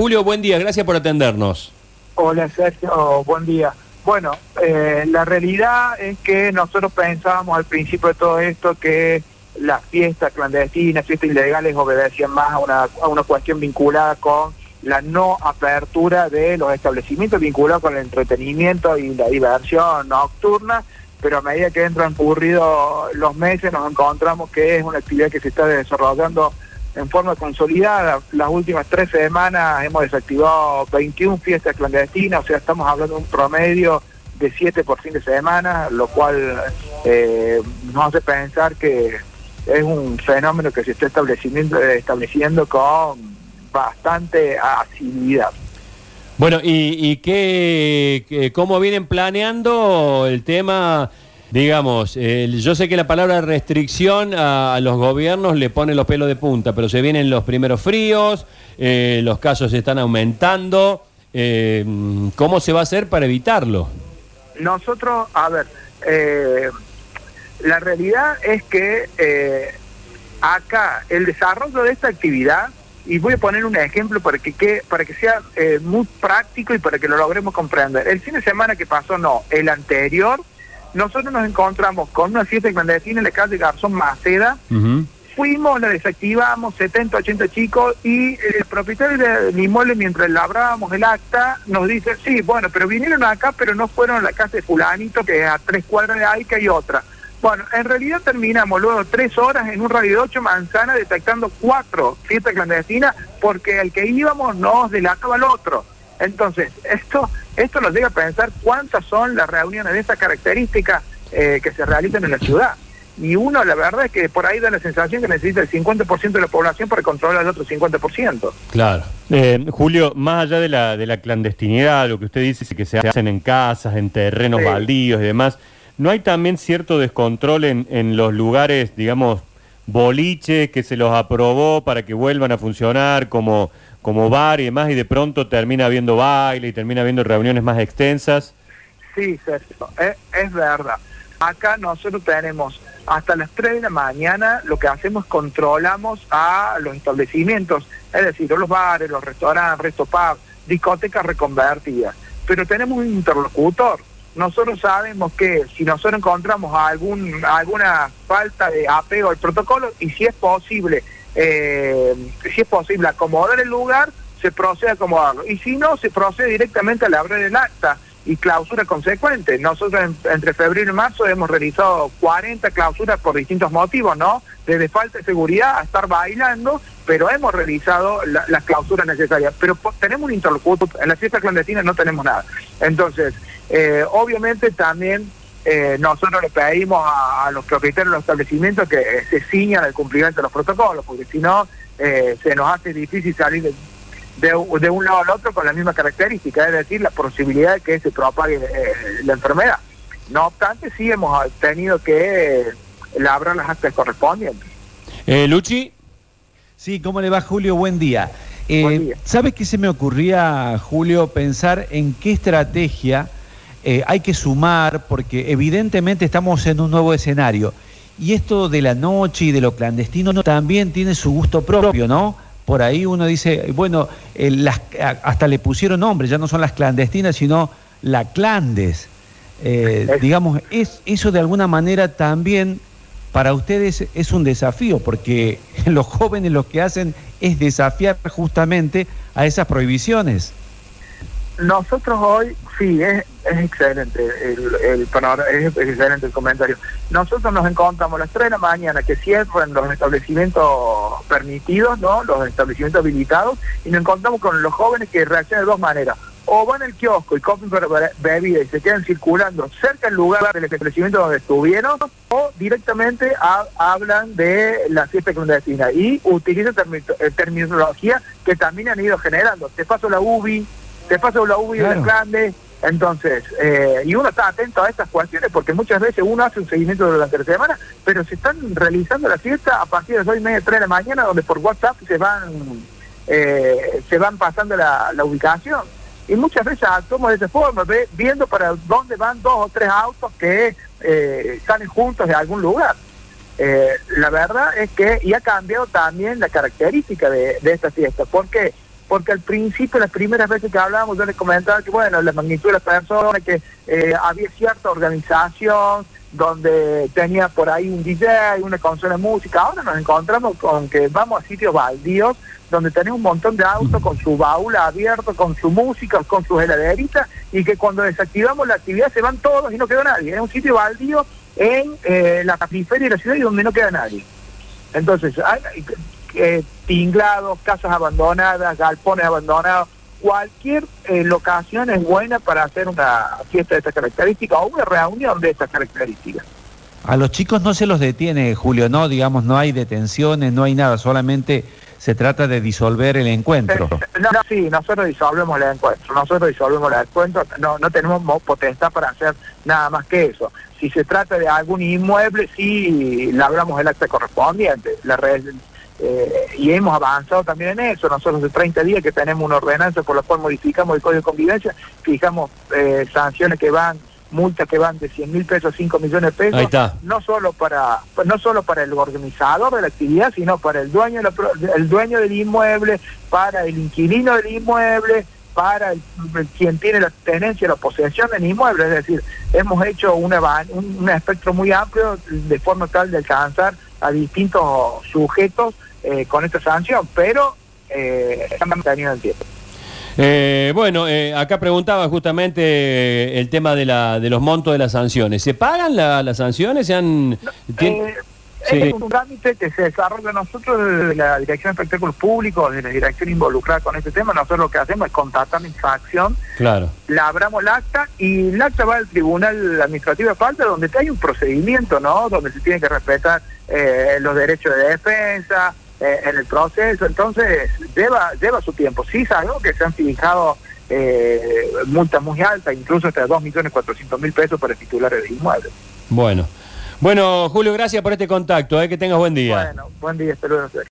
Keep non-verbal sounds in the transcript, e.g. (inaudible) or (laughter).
Julio, buen día, gracias por atendernos. Hola Sergio, buen día. Bueno, eh, la realidad es que nosotros pensábamos al principio de todo esto que las fiestas clandestinas, fiestas ilegales obedecían más a una, a una cuestión vinculada con la no apertura de los establecimientos vinculados con el entretenimiento y la diversión nocturna, pero a medida que han transcurrido los meses nos encontramos que es una actividad que se está desarrollando en forma consolidada. Las últimas tres semanas hemos desactivado 21 fiestas clandestinas, o sea, estamos hablando de un promedio de 7 por fin de semana, lo cual eh, nos hace pensar que es un fenómeno que se está estableciendo, estableciendo con bastante asiduidad. Bueno, ¿y, y qué, cómo vienen planeando el tema Digamos, yo sé que la palabra restricción a, los gobiernos le pone los pelos de punta, pero se vienen los primeros fríos, eh, los casos están aumentando. Eh, ¿Cómo se va a hacer para evitarlo? Nosotros, a ver, eh, la realidad es que acá el desarrollo de esta actividad, y voy a poner un ejemplo para que, que para que sea muy práctico y para que lo logremos comprender. El fin de semana que pasó, no, el anterior nosotros nos encontramos con una fiesta clandestina en la calle Garzón Maceda. Fuimos, la desactivamos, 70, 80 chicos, y el propietario del inmueble, mientras labrábamos el acta, nos dice, sí, bueno, pero vinieron acá, pero no fueron a la casa de fulanito, que a tres cuadras de ahí que hay otra. Bueno, en realidad terminamos luego tres horas en un radio de ocho manzanas detectando cuatro fiestas clandestinas porque el que íbamos nos delataba al otro. Entonces, (laughs) esto, esto nos llega a pensar cuántas son las reuniones de esta característica eh, que se realizan en la ciudad. Y uno, la verdad es que por ahí da la sensación que necesita el 50% de la población para controlar el otro 50%. Claro. Eh, Julio, más allá de la, de la clandestinidad, lo que usted dice que se hacen en casas, en terrenos baldíos y demás, ¿no hay también cierto descontrol en, en los lugares, digamos, boliches que se los aprobó para que vuelvan a funcionar como como bar y demás, y de pronto termina habiendo baile y termina habiendo reuniones más extensas. Sí, Sergio, es, verdad. Acá nosotros tenemos hasta las 3 de la mañana, lo que hacemos es controlamos a los establecimientos, es decir, los bares, los restaurantes, resto discotecas reconvertidas. Pero tenemos un interlocutor. Nosotros sabemos que si nosotros encontramos alguna falta de apego al protocolo y si es posible eh, si es posible acomodar el lugar, se procede a acomodarlo. Y si no, se procede directamente a labrar el acta y clausura consecuente. Nosotros entre febrero y marzo hemos realizado 40 clausuras por distintos motivos, ¿no? Desde falta de seguridad a estar bailando, pero hemos realizado las clausuras necesarias. Pero tenemos un interlocutor, en la fiesta clandestina no tenemos nada. Entonces, eh, obviamente también eh, nosotros le pedimos a, los propietarios de los establecimientos que eh, se ciñan al cumplimiento de los protocolos, porque si no, eh, se nos hace difícil salir de, un lado al otro con la misma característica, es decir, la posibilidad de que se propague la enfermedad. No obstante, sí hemos tenido que labrar las actas correspondientes. Luchi. Sí, ¿cómo le va Julio? Buen día. Eh, ¿Sabes qué se me ocurría, Julio, pensar en qué estrategia eh, hay que sumar porque evidentemente estamos en un nuevo escenario. Y esto de la noche y de lo clandestino también tiene su gusto propio, ¿no? Por ahí uno dice, bueno, las, hasta le pusieron nombre, ya no son las clandestinas, sino la clandes. Eh, digamos, es, eso de alguna manera también para ustedes es un desafío, porque (laughs) los jóvenes lo que hacen es desafiar justamente a esas prohibiciones. Nosotros hoy, sí, es, es excelente el, el es excelente el comentario. Nosotros nos encontramos a las 3 de la mañana que cierran los establecimientos permitidos, ¿no? Los establecimientos habilitados, y nos encontramos con los jóvenes que reaccionan de dos maneras. O van al kiosco y comen bebida y se quedan circulando cerca del lugar del establecimiento donde estuvieron, o directamente hablan de la fiesta clandestina y utilizan eh, terminología que también han ido generando. Te paso la UBI, te paso la UBI del grande. Entonces, eh, y uno está atento a estas cuestiones porque muchas veces uno hace un seguimiento durante la semana, pero se están realizando la fiesta a partir de las 2 y media, 3 de la mañana, donde por WhatsApp se van eh, se van pasando la, ubicación. Y muchas veces actuamos de esa forma, viendo para dónde van dos o tres autos que eh, salen juntos de algún lugar. la verdad es que, y ha cambiado también la característica de, de esta fiesta. ¿Por qué? Porque al principio, las primeras veces que hablábamos, yo les comentaba que, bueno, la magnitud de las personas, que eh, había cierta organización, donde tenía por ahí un DJ, una consola de música. Ahora nos encontramos con que vamos a sitios baldíos, donde tenemos un montón de autos con su baúl abierto, con su música, con sus heladeritas, y que cuando desactivamos la actividad se van todos y no queda nadie. Es un sitio baldío en eh, la periferia de la ciudad y donde no queda nadie. Entonces, hay eh, tinglados, casas abandonadas, galpones abandonados, cualquier eh, locación es buena para hacer una fiesta de esta característica o una reunión de estas características. A los chicos no se los detiene, Julio, no, digamos, no hay detenciones, no hay nada, solamente se trata de disolver el encuentro. No, sí, nosotros disolvemos el encuentro, nosotros disolvemos el encuentro, no, no tenemos potestad para hacer nada más que eso. Si se trata de algún inmueble, sí, labramos el acta correspondiente. La red, eh, y hemos avanzado también en eso. Nosotros hace 30 días que tenemos una ordenanza por la cual modificamos el Código de Convivencia, fijamos eh, sanciones que van, multas que van de 100 mil pesos a 5 millones de pesos, no solo para no solo para el organizador de la actividad, sino para el dueño, el dueño del inmueble, para el inquilino del inmueble, para quien tiene la tenencia, la posesión del inmueble. Es decir, hemos hecho una, un espectro muy amplio de forma tal de alcanzar a distintos sujetos eh, con esta sanción, pero eh, el tiempo. Eh, bueno, eh, acá preguntaba justamente el tema de, la, de los montos de las sanciones. ¿Se pagan las sanciones? ¿Se han, es un trámite que se desarrolla nosotros desde la Dirección de Espectáculos Públicos, de la dirección involucrada con este tema. Nosotros lo que hacemos es contactar la infracción, claro. labramos el acta y el acta va al Tribunal Administrativo de Falta, donde hay un procedimiento, ¿no? Donde se tiene que respetar eh, los derechos de defensa eh, en el proceso. Entonces, lleva lleva su tiempo. Sí sabemos que se han fijado eh, multas muy altas, incluso hasta 2.400.000 pesos para titulares de inmuebles. Bueno. Bueno, Julio, gracias por este contacto. Eh, que tengas buen día. Bueno, buen día, luego.